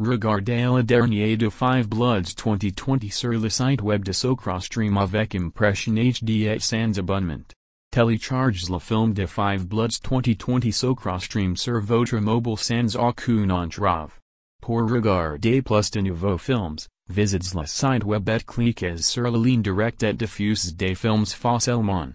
Regardez le dernier de Five Bloods 2020 sur le site web de Sokrostream avec impression HD et sans abonnement. Télécharge le film de Five Bloods 2020 Sokrostream sur votre mobile sans aucune entrave. Pour regarder plus de nouveaux films, visitez le site web et cliquez sur la ligne directe et diffuse des films facilement.